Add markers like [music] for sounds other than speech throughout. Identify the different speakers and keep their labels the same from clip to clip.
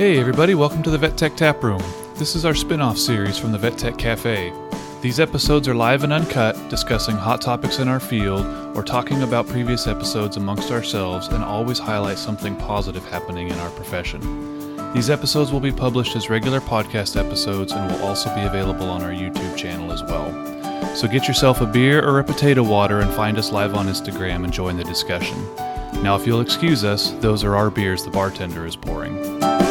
Speaker 1: Hey everybody, welcome to the Vet Tech Tap Room. This is our spin-off series from the Vet Tech Cafe. These episodes are live and uncut, discussing hot topics in our field or talking about previous episodes amongst ourselves and always highlight something positive happening in our profession. These episodes will be published as regular podcast episodes and will also be available on our YouTube channel as well. So get yourself a beer or a potato water and find us live on Instagram and join the discussion. Now, if you'll excuse us, those are our beers the bartender is pouring.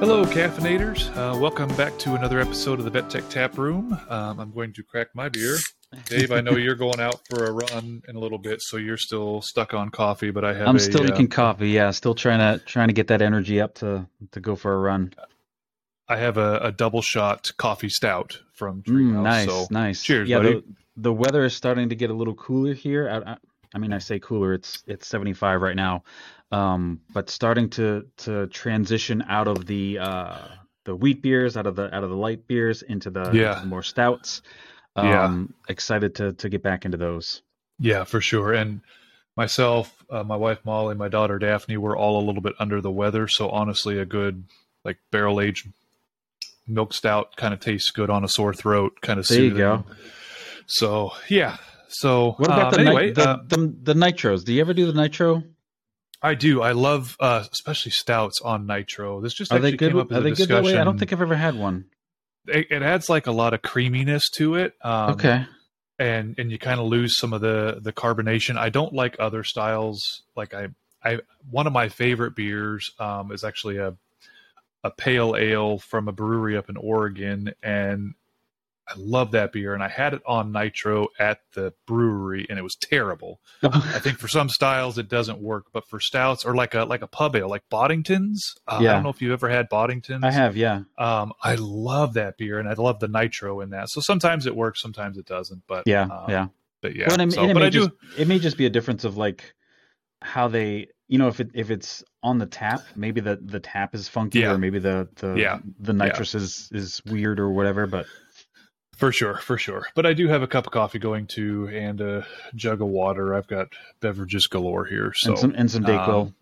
Speaker 1: Hello, caffeinators. Uh, welcome back to another episode of the Vet Tech Tap Room. Um, I'm going to crack my beer. Dave, I know [laughs] you're going out for a run in a little bit, so you're still stuck on coffee. But I have.
Speaker 2: I'm
Speaker 1: a,
Speaker 2: still
Speaker 1: uh,
Speaker 2: drinking coffee. Yeah, still trying to trying to get that energy up to to go for a run.
Speaker 1: I have a, a double shot coffee stout from Treehouse.
Speaker 2: Mm, nice,
Speaker 1: so
Speaker 2: nice.
Speaker 1: cheers,
Speaker 2: yeah,
Speaker 1: buddy.
Speaker 2: the the weather is starting to get a little cooler here. I, I, I mean, I say cooler. It's it's 75 right now, um, but starting to to transition out of the uh, the wheat beers, out of the out of the light beers into the, into the more stouts.
Speaker 1: Yeah.
Speaker 2: Um, excited to to get back into those.
Speaker 1: Yeah, for sure. And myself, uh, my wife Molly, my daughter Daphne, we're all a little bit under the weather. So honestly, a good like barrel aged milk stout kind of tastes good on a sore throat, kind of
Speaker 2: There you go.
Speaker 1: So yeah. So
Speaker 2: What about
Speaker 1: um,
Speaker 2: the,
Speaker 1: anyway?
Speaker 2: the,
Speaker 1: uh,
Speaker 2: the the nitros? Do you ever do the nitro?
Speaker 1: I do. I love uh, especially stouts on nitro. This just
Speaker 2: Are they good?
Speaker 1: came up as
Speaker 2: Are they good that way? I don't think I've ever had one.
Speaker 1: it, it adds like a lot of creaminess to it. Um,
Speaker 2: okay.
Speaker 1: and and you kind of lose some of the the carbonation. I don't like other styles. Like I I one of my favorite beers um, is actually a a pale ale from a brewery up in Oregon, and I love that beer. And I had it on nitro at the brewery, and it was terrible. [laughs] I think for some styles it doesn't work, but for stouts or like a like a pub ale, like Boddingtons. Uh, I don't know if you've ever had Boddingtons.
Speaker 2: I have, yeah.
Speaker 1: Um, I love that beer, and I love the nitro in that. So sometimes it works, sometimes it doesn't. But
Speaker 2: Yeah,
Speaker 1: um,
Speaker 2: yeah.
Speaker 1: but yeah.
Speaker 2: Well, and,
Speaker 1: so,
Speaker 2: it,
Speaker 1: but
Speaker 2: may
Speaker 1: I do.
Speaker 2: just, it may just be a difference of like how they, you know, if it if it's on the tap, maybe the the tap is funky,
Speaker 1: Yeah.
Speaker 2: or maybe the the
Speaker 1: Yeah.
Speaker 2: the nitrous is is weird or whatever. But
Speaker 1: For sure, for sure. But I do have a cup of coffee going to and a jug of water. I've got beverages galore here. So
Speaker 2: and some and some Dayquil.
Speaker 1: um,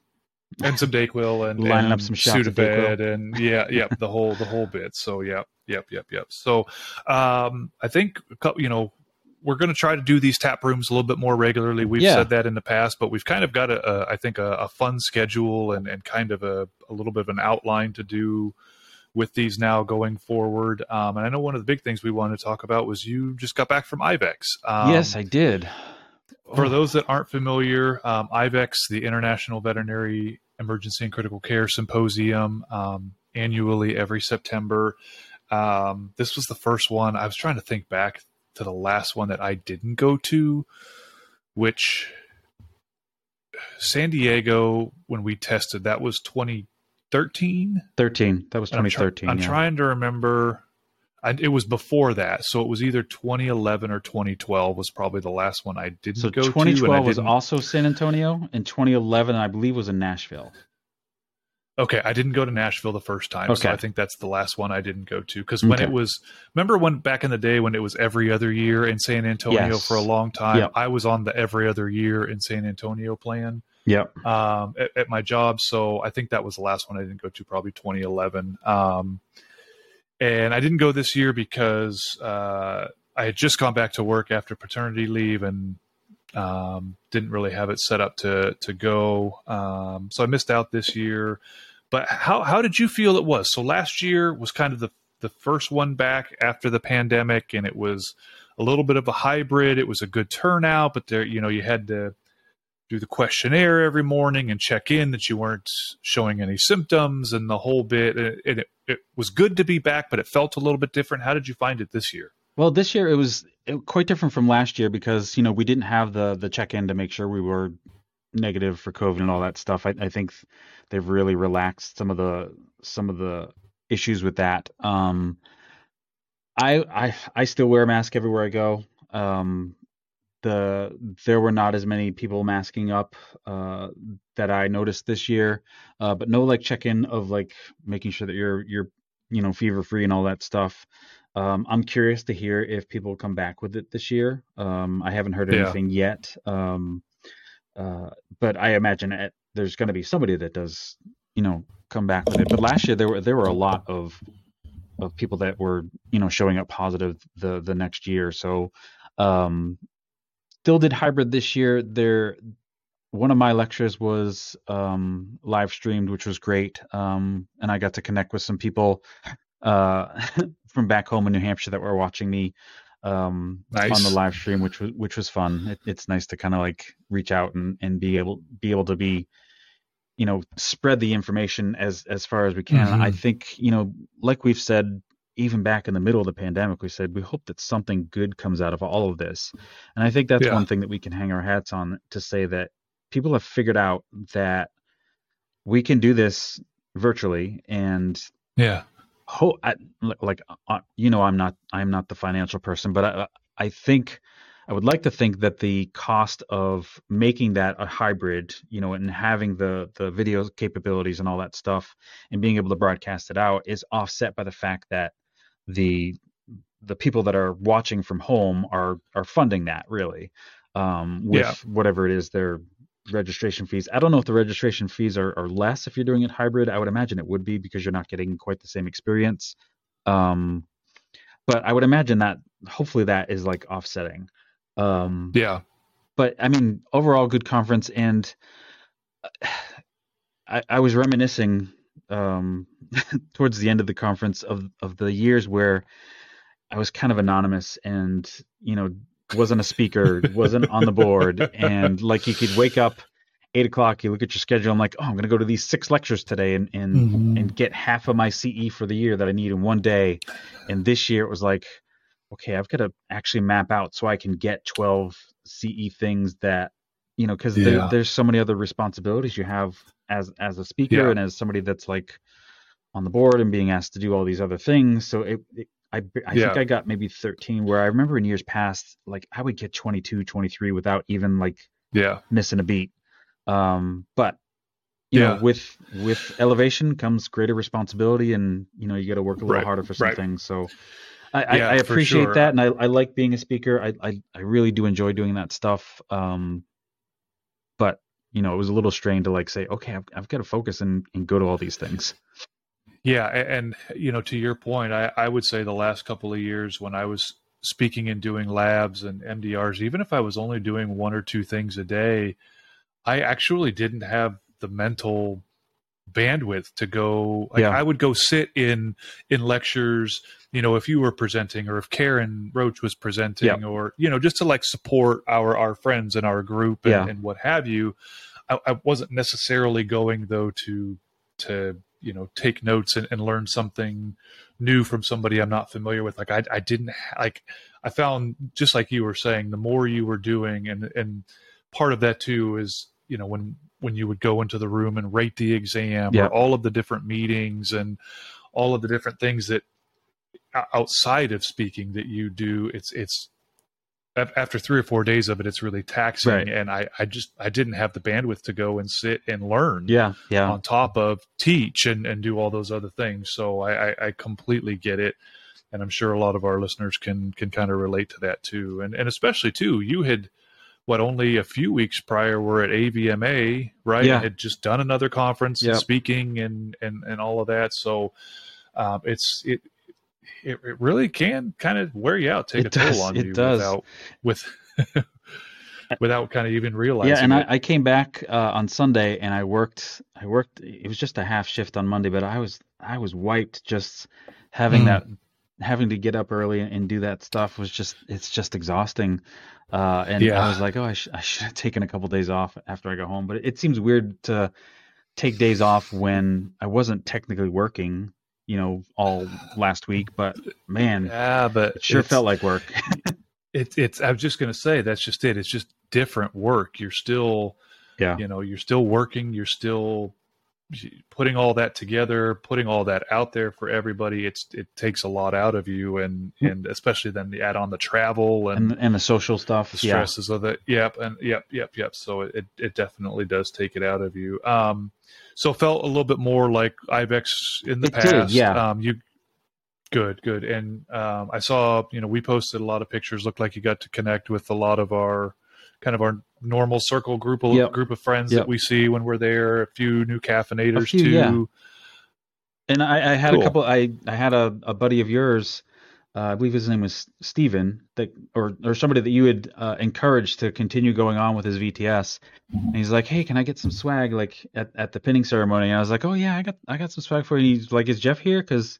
Speaker 1: and some Dayquil and
Speaker 2: Lining
Speaker 1: and
Speaker 2: up some shots of
Speaker 1: Sudafed and yeah, yep, the whole the whole bit. So yep, yep, yep, yep. So um, I think you know we're going to try to do these tap rooms a little bit more regularly. We've
Speaker 2: Yeah.
Speaker 1: said that in the past, but we've kind of got a, a I think a, a fun schedule and and kind of a a little bit of an outline to do with these now going forward. Um, and I know one of the big things we wanted to talk about was you just got back from IVECCS. Um,
Speaker 2: yes, I did.
Speaker 1: for those that aren't familiar, um, IVECCS, the International Veterinary Emergency and Critical Care Symposium, um, annually every September. Um, this was the first one. I was trying to think back to the last one that I didn't go to, which San Diego, when we tested, that was 2013.
Speaker 2: thirteen. That was
Speaker 1: 2013. I'm try- I'm
Speaker 2: yeah.
Speaker 1: trying to remember. I, it was before that, so it was either 2011 or 2012 was probably the last one I didn't
Speaker 2: So
Speaker 1: go to. and
Speaker 2: 2012 was also San Antonio, and 2011 I believe was in Nashville.
Speaker 1: Okay, I didn't go to Nashville the first time, so I think that's the last one I didn't go to because when
Speaker 2: Okay.
Speaker 1: it was, remember when back in the day when it was every other year in San Antonio
Speaker 2: Yes.
Speaker 1: for a long time,
Speaker 2: Yep.
Speaker 1: I was on the every other year in San Antonio plan
Speaker 2: Yep.
Speaker 1: um, at, at my job, so I think that was the last one I didn't go to, probably 2011. Um, and I didn't go this year because uh, I had just gone back to work after paternity leave and um, didn't really have it set up to to go. Um, so I missed out this year. But how how did you feel it was? So last year was kind of the the first one back after the pandemic, and it was a little bit of a hybrid. It was a good turnout, but there you know you had to do the questionnaire every morning and check in that you weren't showing any symptoms and the whole bit. And it, it, was good to be back, but it felt a little bit different. How did you find it this year?
Speaker 2: Well, this year it was quite different from last year because you know we didn't have the the check in to make sure we were negative for COVID and all that stuff. I, I think they've really relaxed some of the some of the issues with that. Um, I I I still wear a mask everywhere I go. Um, the there were not as many people masking up uh, that I noticed this year, uh, but no like check in of like making sure that you're you're you know fever free and all that stuff. Um, I'm curious to hear if people come back with it this year. Um, I haven't heard
Speaker 1: Yeah.
Speaker 2: anything yet. Um, uh, but I imagine there's going to be somebody that does, you know, come back with it. But last year there were there were a lot of of people that were you know showing up positive the the next year. So um, still did hybrid this year. There one of my lectures was um, live streamed, which was great, um, and I got to connect with some people uh, [laughs] from back home in New Hampshire that were watching me um, nice. on the live stream, which was which was fun. It, it's nice to kind of like reach out and, and be able be able to be, you know, spread the information as as far as we can. Mm-hmm. I think you know, like we've said, even back in the middle of the pandemic, we said we hope that something good comes out of all of this, and I think that's yeah. one thing that we can hang our hats on to say that people have figured out that we can do this virtually and
Speaker 1: yeah
Speaker 2: ho- I, like uh, you know i'm not i'm not the financial person but i i think i would like to think that the cost of making that a hybrid you know and having the the video capabilities and all that stuff and being able to broadcast it out is offset by the fact that the the people that are watching from home are are funding that really um, with yeah. whatever it is they're registration fees. I don't know if the registration fees are, are less if you're doing it hybrid. I would imagine it would be because you're not getting quite the same experience. Um, but I would imagine that hopefully that is like offsetting. Um,
Speaker 1: yeah.
Speaker 2: But I mean, overall, good conference, and [sighs] I, I was reminiscing um, [laughs] towards the end of the conference of of the years where I was kind of anonymous and you know wasn't a speaker, wasn't on the board, and like you could wake up eight o'clock, you look at your schedule, I'm like, oh, I'm going to go to these six lectures today and and mm-hmm. and get half of my CE for the year that I need in one day. And this year it was like, okay, I've got to actually map out so I can get 12 CE things that you know because yeah. there, there's so many other responsibilities you have as as a speaker yeah. and as somebody that's like on the board and being asked to do all these other things. So it, it I, I yeah. think I got maybe 13 where I remember in years past, like I would get 22, 23 without even like
Speaker 1: yeah
Speaker 2: missing a beat. Um, but you yeah. know, with with elevation comes greater responsibility, and you know you got to work a little right. harder for some right. things. So I, yeah, I, I appreciate sure. that, and I, I like being a speaker. I, I I really do enjoy doing that stuff. Um, but you know, it was a little strained to like say, okay, I've, I've got to focus and, and go to all these things.
Speaker 1: Yeah, and, you know, to your point, I, I would say the last couple of years when I was speaking and doing labs and MDRs, even if I was only doing one or two things a day, I actually didn't have the mental bandwidth to go like yeah. I would go sit in in lectures, you know, if you were presenting or if Karen Roach was presenting yeah. or, you know, just to like support our our friends and our group and, yeah. and what have you. I, I wasn't necessarily going though to to you know take notes and, and learn something new from somebody I'm not familiar with. Like I, I didn't like I found just like you were saying, the more you were doing, and and part of that too is you know when when you would go into the room and rate the exam yeah. or all of the different meetings and all of the different things that outside of speaking that you do it's it's after three or four days of it, it's really taxing, right. and I, I just I didn't have the bandwidth to go and sit and learn.
Speaker 2: Yeah, yeah.
Speaker 1: On top of teach and and do all those other things, so I, I, I completely get it, and I'm sure a lot of our listeners can can kind of relate to that too, and and especially too, you had what only a few weeks prior were at AVMA, right? Yeah. had just done another conference, yep. speaking and and and all of that, so. Um, it's it it, it really can kind of wear you out, take it a does, toll on you does. without with [laughs] without kind of even realizing.
Speaker 2: Yeah, and
Speaker 1: I,
Speaker 2: I, came back uh, on Sunday and I worked. I worked. It was just a half shift on Monday, but I was I was wiped just having mm. that having to get up early and do that stuff was just it's just exhausting. Uh, and yeah. I was like, oh, I, sh- I should have taken a couple days off after I got home. But it, it seems weird to take days off when I wasn't technically working you know, all last week, but man,
Speaker 1: yeah, but
Speaker 2: it sure felt like work. [laughs]
Speaker 1: it's it's. I was just going to say that's just it. It's just different work. You're still, yeah, you know, you're still working. You're still putting all that together, putting all that out there for everybody. It's it takes a lot out of you, and hmm. and especially then the add on the travel and
Speaker 2: and, and the social stuff,
Speaker 1: the stresses yeah. of it. Yep, and yep, yep, yep. So it it definitely does take it out of you. Um, so felt a little bit more like IVECCS in the it past. Did,
Speaker 2: yeah.
Speaker 1: Um, you good, good. And um, I saw, you know, we posted a lot of pictures. Looked like you got to connect with a lot of our kind of our normal circle group of
Speaker 2: Yep.
Speaker 1: group of friends
Speaker 2: Yep.
Speaker 1: that we see when we're there. A few new caffeinators
Speaker 2: few,
Speaker 1: too.
Speaker 2: yeah. And I, I had
Speaker 1: Cool.
Speaker 2: a couple. I I had a, a buddy of yours. Uh, I believe his name was Steven, that or or somebody that you had uh, encouraged to continue going on with his VTS. And he's like, "Hey, can I get some swag like at, at the pinning ceremony?" And I was like, "Oh yeah, I got I got some swag for you." And he's like, "Is Jeff here?" Because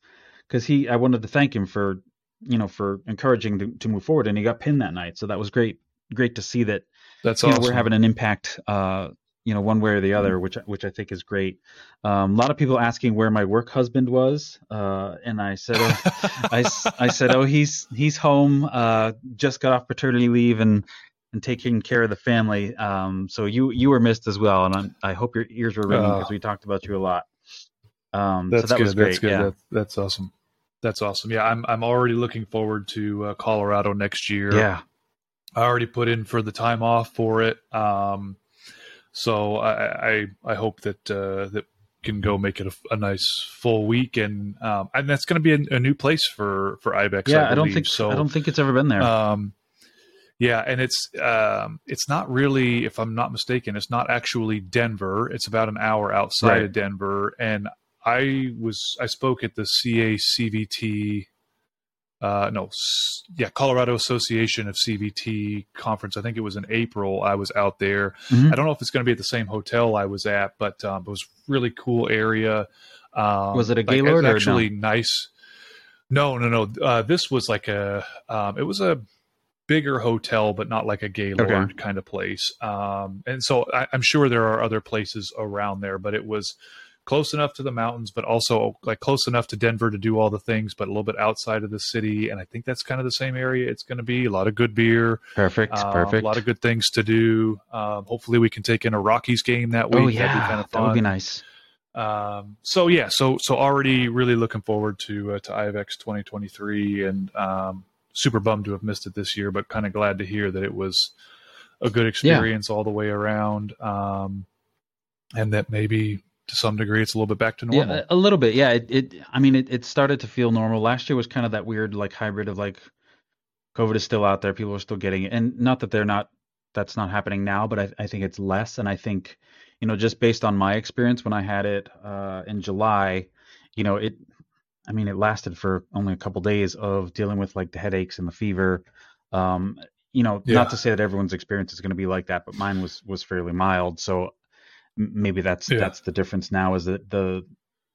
Speaker 2: he I wanted to thank him for you know for encouraging to, to move forward, and he got pinned that night. So that was great great to see that
Speaker 1: That's awesome.
Speaker 2: know, we're having an impact, uh, you know, one way or the other, which which I think is great. Um, a lot of people asking where my work husband was, uh, and I said, oh, I, [laughs] I said, oh, he's he's home, uh, just got off paternity leave and and taking care of the family. Um, so you you were missed as well, and I'm, I hope your ears were ringing
Speaker 1: Oh.
Speaker 2: because we talked about you a lot. Um,
Speaker 1: That's
Speaker 2: so that
Speaker 1: good.
Speaker 2: was great.
Speaker 1: That's good.
Speaker 2: Yeah.
Speaker 1: That, that's awesome. That's awesome. Yeah, I'm I'm already looking forward to uh, Colorado next year.
Speaker 2: yeah.
Speaker 1: I already put in for the time off for it. Um, so I, I I hope that uh, that can go make it a, a nice full week, and um, and that's going to be a, a new place for for IVECCS.
Speaker 2: Yeah,
Speaker 1: I,
Speaker 2: I, don't think
Speaker 1: so.
Speaker 2: I don't think it's ever been there.
Speaker 1: Um, yeah, and it's um, it's not really, if I'm not mistaken, it's not actually Denver. It's about an hour outside
Speaker 2: Right.
Speaker 1: of Denver, and I was I spoke at the CACVT, uh, no, yeah, Colorado Association of CVT conference. I think it was in April. I was out there.
Speaker 2: Mhm.
Speaker 1: I don't know if it's going to be at the same hotel I was at, but um, it was really cool area. Um,
Speaker 2: Was it a
Speaker 1: like,
Speaker 2: Gaylord or no?
Speaker 1: actually nice? No, no, no. Uh, this was like a. Um, it was a bigger hotel, but not like a Gaylord
Speaker 2: Okay.
Speaker 1: kind of place. Um, and so I, I'm sure there are other places around there, but it was close enough to the mountains, but also like close enough to Denver to do all the things, but a little bit outside of the city. And I think that's kind of the same area it's going to be. A lot of good beer,
Speaker 2: perfect.
Speaker 1: um,
Speaker 2: perfect.
Speaker 1: a lot of good things to do. Um, hopefully, we can take in a Rockies game that week.
Speaker 2: oh
Speaker 1: That'd
Speaker 2: yeah,
Speaker 1: be kind of
Speaker 2: that would be nice.
Speaker 1: Um, so yeah, so so already really looking forward to uh, to IVECCS 2023, and um, super bummed to have missed it this year, but kind of glad to hear that it was a good experience all the way around, um, and that maybe to some degree it's a little bit back to normal.
Speaker 2: Yeah, a little bit. Yeah, it. it I mean, it, it started to feel normal. Last year was kind of that weird, like hybrid of like, COVID is still out there. People are still getting it, and not that they're not. That's not happening now, but I, I think it's less. And I think, you know, just based on my experience when I had it uh, in July, you know, it. I mean, it lasted for only a couple days of dealing with like the headaches and the fever. Um, you know,
Speaker 1: Yeah.
Speaker 2: not to say that everyone's experience is going to be like that, but mine was was fairly mild. So maybe that's
Speaker 1: Yeah.
Speaker 2: that's the difference now is that the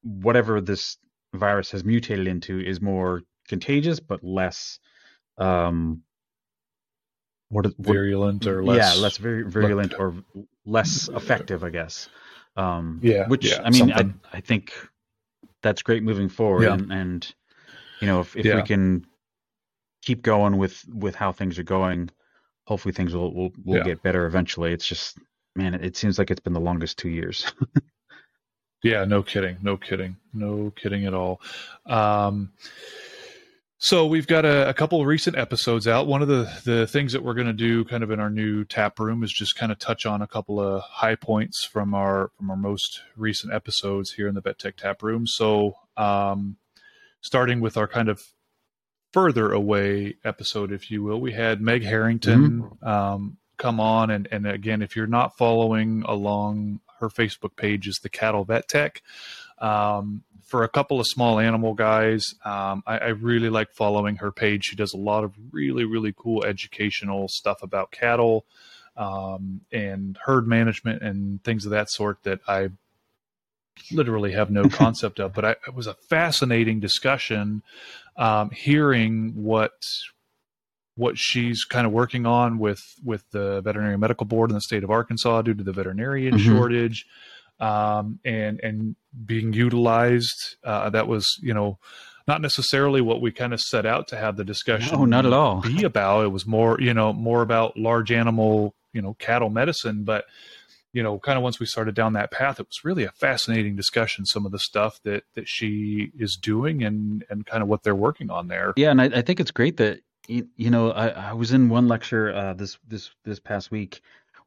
Speaker 2: whatever this virus has mutated into is more contagious but less um what, is- what
Speaker 1: Virulent or less,
Speaker 2: yeah less vir- virulent or less effective i guess um
Speaker 1: Yeah,
Speaker 2: which
Speaker 1: yeah,
Speaker 2: i mean I,
Speaker 1: something.
Speaker 2: I think that's great moving forward
Speaker 1: Yeah.
Speaker 2: and, and you know if, if we can keep going with with how things are going hopefully things will will, will
Speaker 1: Yeah.
Speaker 2: get better eventually it's just man it, seems like it's been the longest two years [laughs]
Speaker 1: Yeah, no kidding, no kidding, no kidding at all. Um, so we've got a, a couple of recent episodes out. One of the the things that we're going to do, kind of in our new tap room, is just kind of touch on a couple of high points from our from our most recent episodes here in the Vet Tech tap room. So, um, starting with our kind of further away episode, if you will, we had Meg Harrington um, come on, and and again, if you're not following along, her Facebook page is the Cattle Vet Tech. Um, for a couple of small animal guys, um, I, I really like following her page. She does a lot of really really cool educational stuff about cattle um, and herd management and things of that sort that I literally have no [laughs] concept of. But I, it was a fascinating discussion um, hearing what what she's kind of working on with with the veterinary medical board in the state of Arkansas due to the veterinarian
Speaker 2: Mhm.
Speaker 1: shortage um, and and being utilized. Uh, that was you know not necessarily what we kind of set out to have the discussion.
Speaker 2: No, not at all.
Speaker 1: Be about it was more you know more about large animal you know cattle medicine, but you know kind of once we started down that path, it was really a fascinating discussion. Some of the stuff that that she is doing and and kind of what they're working on there.
Speaker 2: Yeah, and I, I think it's great that you, you know I, I was in one lecture uh, this this this past week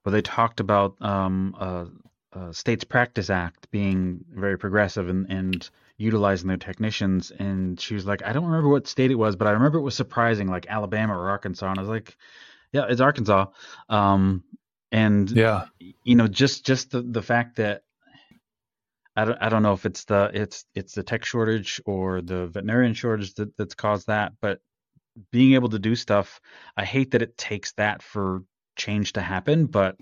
Speaker 2: where they talked about um, uh, uh, States Practice Act being very progressive and, and utilizing their technicians, and she was like, I don't remember what state it was, but I remember it was surprising, like Alabama or Arkansas, and I was like, Yeah, it's Arkansas. Um, And
Speaker 1: yeah,
Speaker 2: you know, just just the the fact that I don't I don't know if it's the it's it's the tech shortage or the veterinarian shortage that, that's caused that, but being able to do stuff, I hate that it takes that for change to happen, but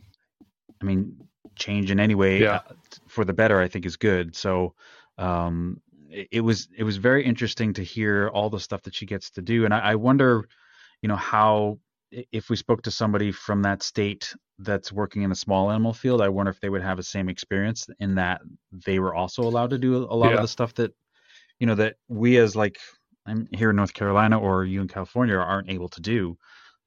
Speaker 2: I mean, change in any way
Speaker 1: Yeah.
Speaker 2: uh, for the better, I think is good. So, um, it, it was it was very interesting to hear all the stuff that she gets to do, and I, I wonder, you know, how if we spoke to somebody from that state that's working in a small animal field, I wonder if they would have the same experience in that they were also allowed to do a lot of the stuff that, you know, that we as like here in North Carolina or you in California aren't able to do.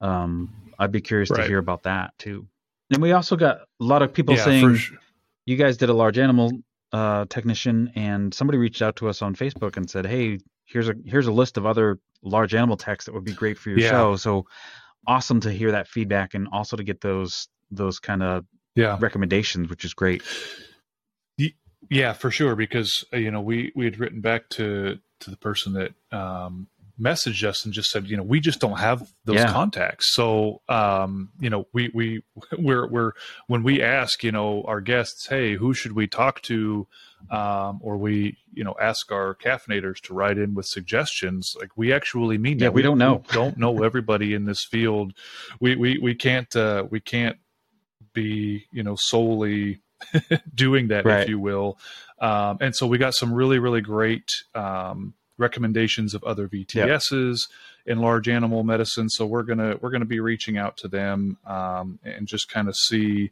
Speaker 2: Um, I'd be curious to hear about that too. And we also got a lot of people
Speaker 1: yeah,
Speaker 2: saying
Speaker 1: sure.
Speaker 2: you guys did a large animal uh, technician, and somebody reached out to us on Facebook and said, "Hey, here's a here's a list of other large animal techs that would be great for your
Speaker 1: Yeah.
Speaker 2: show." So awesome to hear that feedback and also to get those those kind of
Speaker 1: yeah.
Speaker 2: recommendations, which is great.
Speaker 1: Yeah, for sure. Because uh, you know, we we had written back to to the person that um, messaged us and just said, you know, we just don't have those
Speaker 2: Yeah.
Speaker 1: contacts. So, um, you know, we we [laughs] we're we're when we ask, you know, our guests, hey, who should we talk to, um, or we you know ask our caffeinators to write in with suggestions. Like we actually mean
Speaker 2: Yeah,
Speaker 1: that.
Speaker 2: we don't know. [laughs]
Speaker 1: don't know everybody in this field. We we we can't uh, we can't be you know solely [laughs] doing that
Speaker 2: Right.
Speaker 1: if you will. Um, and so we got some really really great um, recommendations of other vts's in large animal medicine. So we're gonna we're gonna be reaching out to them um, and just kind of see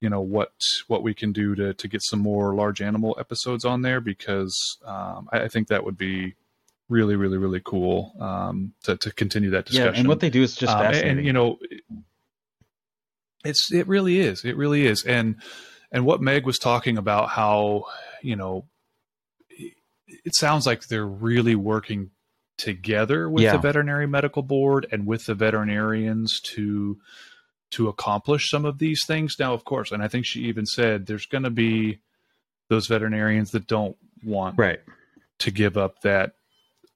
Speaker 1: you know what what we can do to to get some more large animal episodes on there because um, I, I think that would be really really really cool um, to, to continue that discussion
Speaker 2: Yeah, and what they do is just
Speaker 1: um, and-
Speaker 2: fascinating.
Speaker 1: and, you know it's it really is. It really is. And and what meg was talking about how you know it, sounds like they're really working together with
Speaker 2: Yeah.
Speaker 1: the veterinary medical board and with the veterinarians to to accomplish some of these things now of course and i think she even said there's going to be those veterinarians that don't want
Speaker 2: right.
Speaker 1: to give up that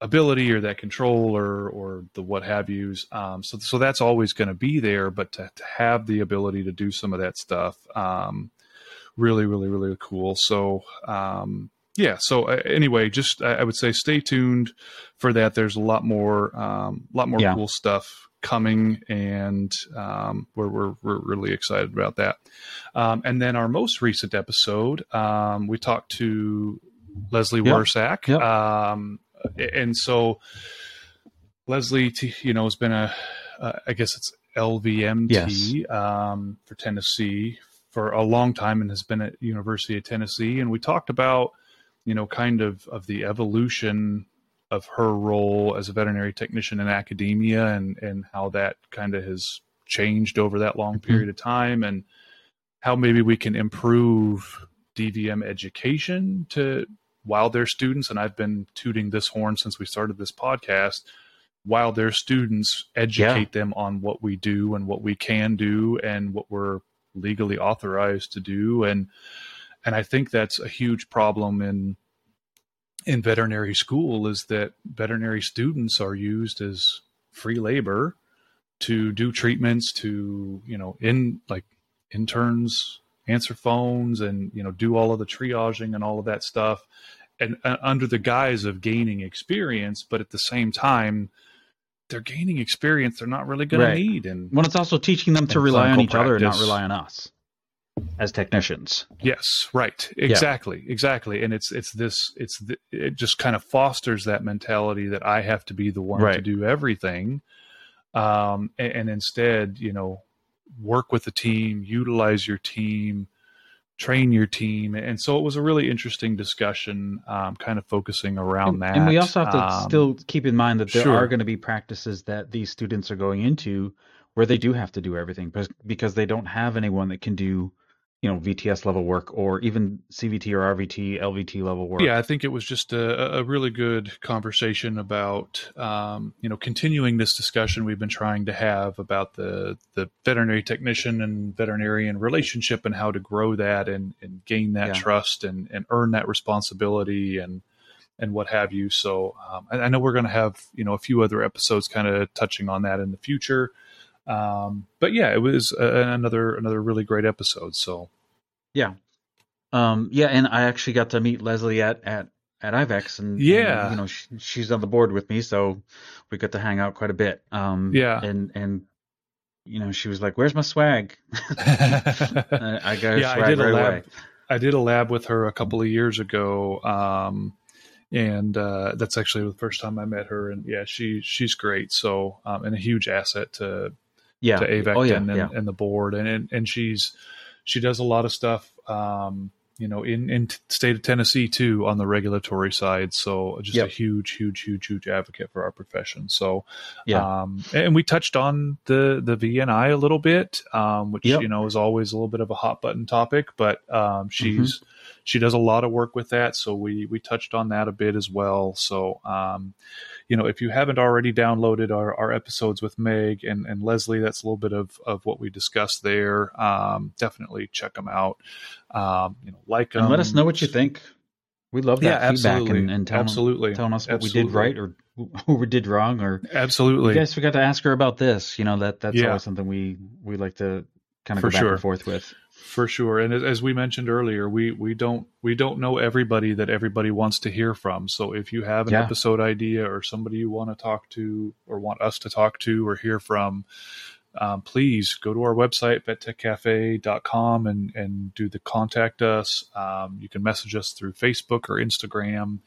Speaker 1: ability or that control or or the what have yous. Um, so so that's always going to be there, but to, to have the ability to do some of that stuff, um, really, really, really cool. So um, yeah. So uh, anyway, just I, I would say stay tuned for that. There's a lot more, um, lot more
Speaker 2: Yeah.
Speaker 1: cool stuff coming, and um, we're, we're we're really excited about that. Um, and then our most recent episode, um, we talked to Leslie
Speaker 2: Yep.
Speaker 1: Wersack.
Speaker 2: Yep.
Speaker 1: Um, and so Leslie, T- you know, has been a, uh, I guess it's LVMT um, for Tennessee for a long time and has been at University of Tennessee. And we talked about, you know, kind of of the evolution of her role as a veterinary technician in academia and and how that kind of has changed over that long mm-hmm. period of time and how maybe we can improve DVM education to while they're students and I've been tooting this horn since we started this podcast while they're students educate them on what we do and what we can do and what we're legally authorized to do. And and I think that's a huge problem in in veterinary school is that veterinary students are used as free labor to do treatments to you know in like interns answer phones and you know do all of the triaging and all of that stuff and uh, under the guise of gaining experience. But at the same time they're gaining experience they're not really going
Speaker 2: Right.
Speaker 1: to need and
Speaker 2: Well, it's also teaching them to rely on
Speaker 1: clinical
Speaker 2: each other and not rely on us as technicians.
Speaker 1: Yes, right. Exactly. Exactly. And it's it's this it's th- it just kind of fosters that mentality that I have to be the one to do everything. Um and, and instead, you know, work with the team, utilize your team, train your team. And so it was a really interesting discussion um kind of focusing around
Speaker 2: and,
Speaker 1: that.
Speaker 2: and we also have to
Speaker 1: Um,
Speaker 2: still keep in mind that there
Speaker 1: sure.
Speaker 2: are going to be practices that these students are going into where they do have to do everything because because they don't have anyone that can do you know VTS level work or even CVT or RVT LVT level work.
Speaker 1: Yeah, I think it was just a, a really good conversation about, um, you know, continuing this discussion we've been trying to have about the the veterinary technician and veterinarian relationship and how to grow that and, and gain that
Speaker 2: Yeah.
Speaker 1: trust and, and earn that responsibility and and what have you. So um, I, I know we're going to have you know a few other episodes kind of touching on that in the future. Um, but yeah, it was a, another another really great episode. So
Speaker 2: yeah, um, yeah, and I actually got to meet Leslie at at at IVECCS, and
Speaker 1: yeah,
Speaker 2: and, you know she, she's on the board with me, so we got to hang out quite a bit. Um,
Speaker 1: yeah,
Speaker 2: and and you know she was like, "Where's my swag?" [laughs] [laughs] I got
Speaker 1: yeah,
Speaker 2: swag
Speaker 1: I did
Speaker 2: right
Speaker 1: a lab.
Speaker 2: away.
Speaker 1: I did a lab with her a couple of years ago. Um, and uh, that's actually the first time I met her. And yeah, she she's great. So um, and a huge asset to
Speaker 2: yeah.
Speaker 1: to AVEC
Speaker 2: oh, yeah,
Speaker 1: and,
Speaker 2: yeah.
Speaker 1: and the board, and, and she's she does a lot of stuff. Um, you know, in in state of Tennessee too on the regulatory side. So just
Speaker 2: Yep.
Speaker 1: a huge, huge, huge, huge advocate for our profession. So
Speaker 2: Yeah.
Speaker 1: um, and we touched on the the VNI a little bit, um, which
Speaker 2: Yep.
Speaker 1: you know is always a little bit of a hot button topic, but
Speaker 2: Mm-hmm.
Speaker 1: um, she's she does a lot of work with that, so we we touched on that a bit as well. So um, you know, if you haven't already downloaded our, our episodes with Meg and, and Leslie, that's a little bit of, of what we discussed there. Um, definitely check them out. Um, you know, like
Speaker 2: and let us know what you think. We love that
Speaker 1: Yeah,
Speaker 2: feedback
Speaker 1: absolutely,
Speaker 2: and, and telling,
Speaker 1: absolutely,
Speaker 2: telling us what
Speaker 1: Absolutely.
Speaker 2: we did right or [laughs] who we did wrong or
Speaker 1: absolutely.
Speaker 2: you guys forgot to ask her about this. You know that that's
Speaker 1: Yeah.
Speaker 2: always something we we like to kind of
Speaker 1: For
Speaker 2: go back
Speaker 1: sure.
Speaker 2: and forth with.
Speaker 1: For sure. And as- we mentioned earlier we we don't we don't know everybody that everybody wants to hear from. So if you have an
Speaker 2: Yeah.
Speaker 1: episode idea or somebody you want to talk to or want us to talk to or hear from um, please go to our website vettechcafe.com and and do the contact us. Um, you can message us through facebook or instagram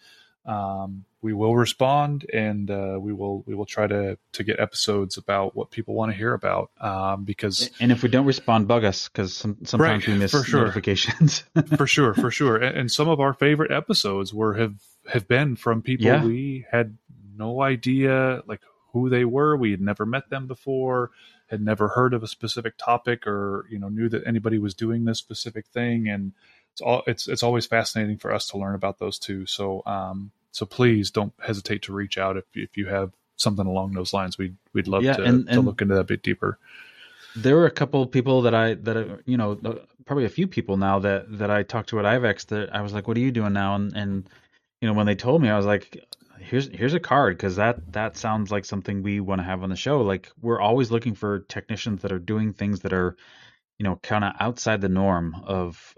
Speaker 1: um, we will respond and uh, we will we will try to to get episodes about what people want to hear about um, because
Speaker 2: And if we don't respond, bug us because some, sometimes
Speaker 1: Right,
Speaker 2: we miss
Speaker 1: for sure.
Speaker 2: notifications. [laughs]
Speaker 1: for sure, for sure. And, and some of our favorite episodes were have have been from people
Speaker 2: Yeah.
Speaker 1: we had no idea like who they were. We had never met them before, had never heard of a specific topic, or you know knew that anybody was doing this specific thing. And it's all it's it's always fascinating for us to learn about those two. So um so please don't hesitate to reach out if if you have something along those lines. We'd we'd love
Speaker 2: Yeah,
Speaker 1: to,
Speaker 2: and-
Speaker 1: to look into that a bit deeper.
Speaker 2: there were a couple of people that I that you know probably a few people now that that I talked to at IVECCS that I was like, "What are you doing now?" And and you know when they told me, I was like, "Here's here's a card because that that sounds like something we want to have on the show." Like we're always looking for technicians that are doing things that are you know kind of outside the norm of.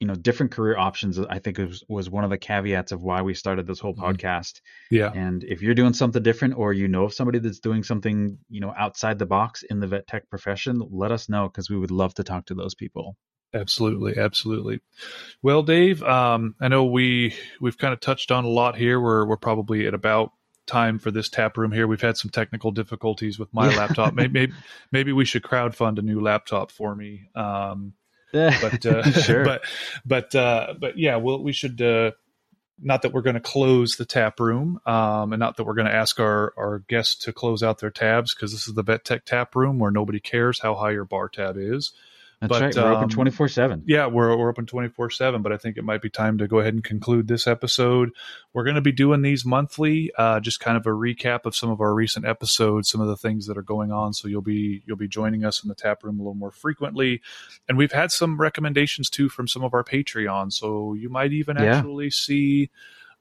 Speaker 2: You know, different career options. I think was, was one of the caveats of why we started this whole
Speaker 1: Mhm.
Speaker 2: podcast.
Speaker 1: Yeah.
Speaker 2: And if you're doing something different or you know of somebody that's doing something, you know, outside the box in the vet tech profession, let us know because we would love to talk to those people.
Speaker 1: Absolutely, absolutely. Well, Dave, um, I know we we've kind of touched on a lot here. We're we're probably at about time for this tap room here. We've had some technical difficulties with my laptop. Maybe, [laughs] maybe maybe we should crowdfund a new laptop for me. Um, but [laughs] uh, [laughs]
Speaker 2: sure.
Speaker 1: but but uh, but yeah, well, we should. Uh, not that we're going to close the tap room, um, and not that we're going to ask our our guests to close out their tabs because this is the Vet Tech tap room where nobody cares how high your bar tab is.
Speaker 2: That's
Speaker 1: but,
Speaker 2: right. We're
Speaker 1: um,
Speaker 2: open 24 7.
Speaker 1: Yeah, we're we're open twenty four seven, but I think it might be time to go ahead and conclude this episode. We're going to be doing these monthly, uh, just kind of a recap of some of our recent episodes, some of the things that are going on. So you'll be you'll be joining us in the tap room a little more frequently, and we've had some recommendations too from some of our Patreon. So you might even
Speaker 2: Yeah.
Speaker 1: actually see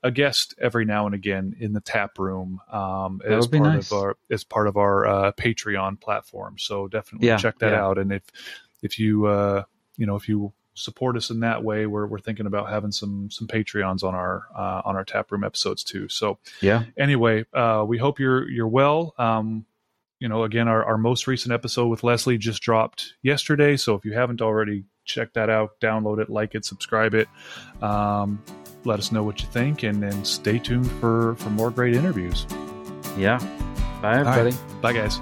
Speaker 1: a guest every now and again in the tap room um, as part
Speaker 2: nice.
Speaker 1: of our as part of our uh, Patreon platform. So definitely
Speaker 2: Yeah,
Speaker 1: check that
Speaker 2: yeah.
Speaker 1: out. And if if you uh, you know if you support us in that way, we're we're thinking about having some some Patreons on our uh, on our tap room episodes too. So
Speaker 2: Yeah.
Speaker 1: anyway, uh, we hope you're you're well. Um, you know, again, our, our most recent episode with Leslie just dropped yesterday. So if you haven't already, check that out, download it, like it, subscribe it. Um, let us know what you think, and then stay tuned for for more great interviews.
Speaker 2: Yeah. Bye,
Speaker 1: right. Bye, guys.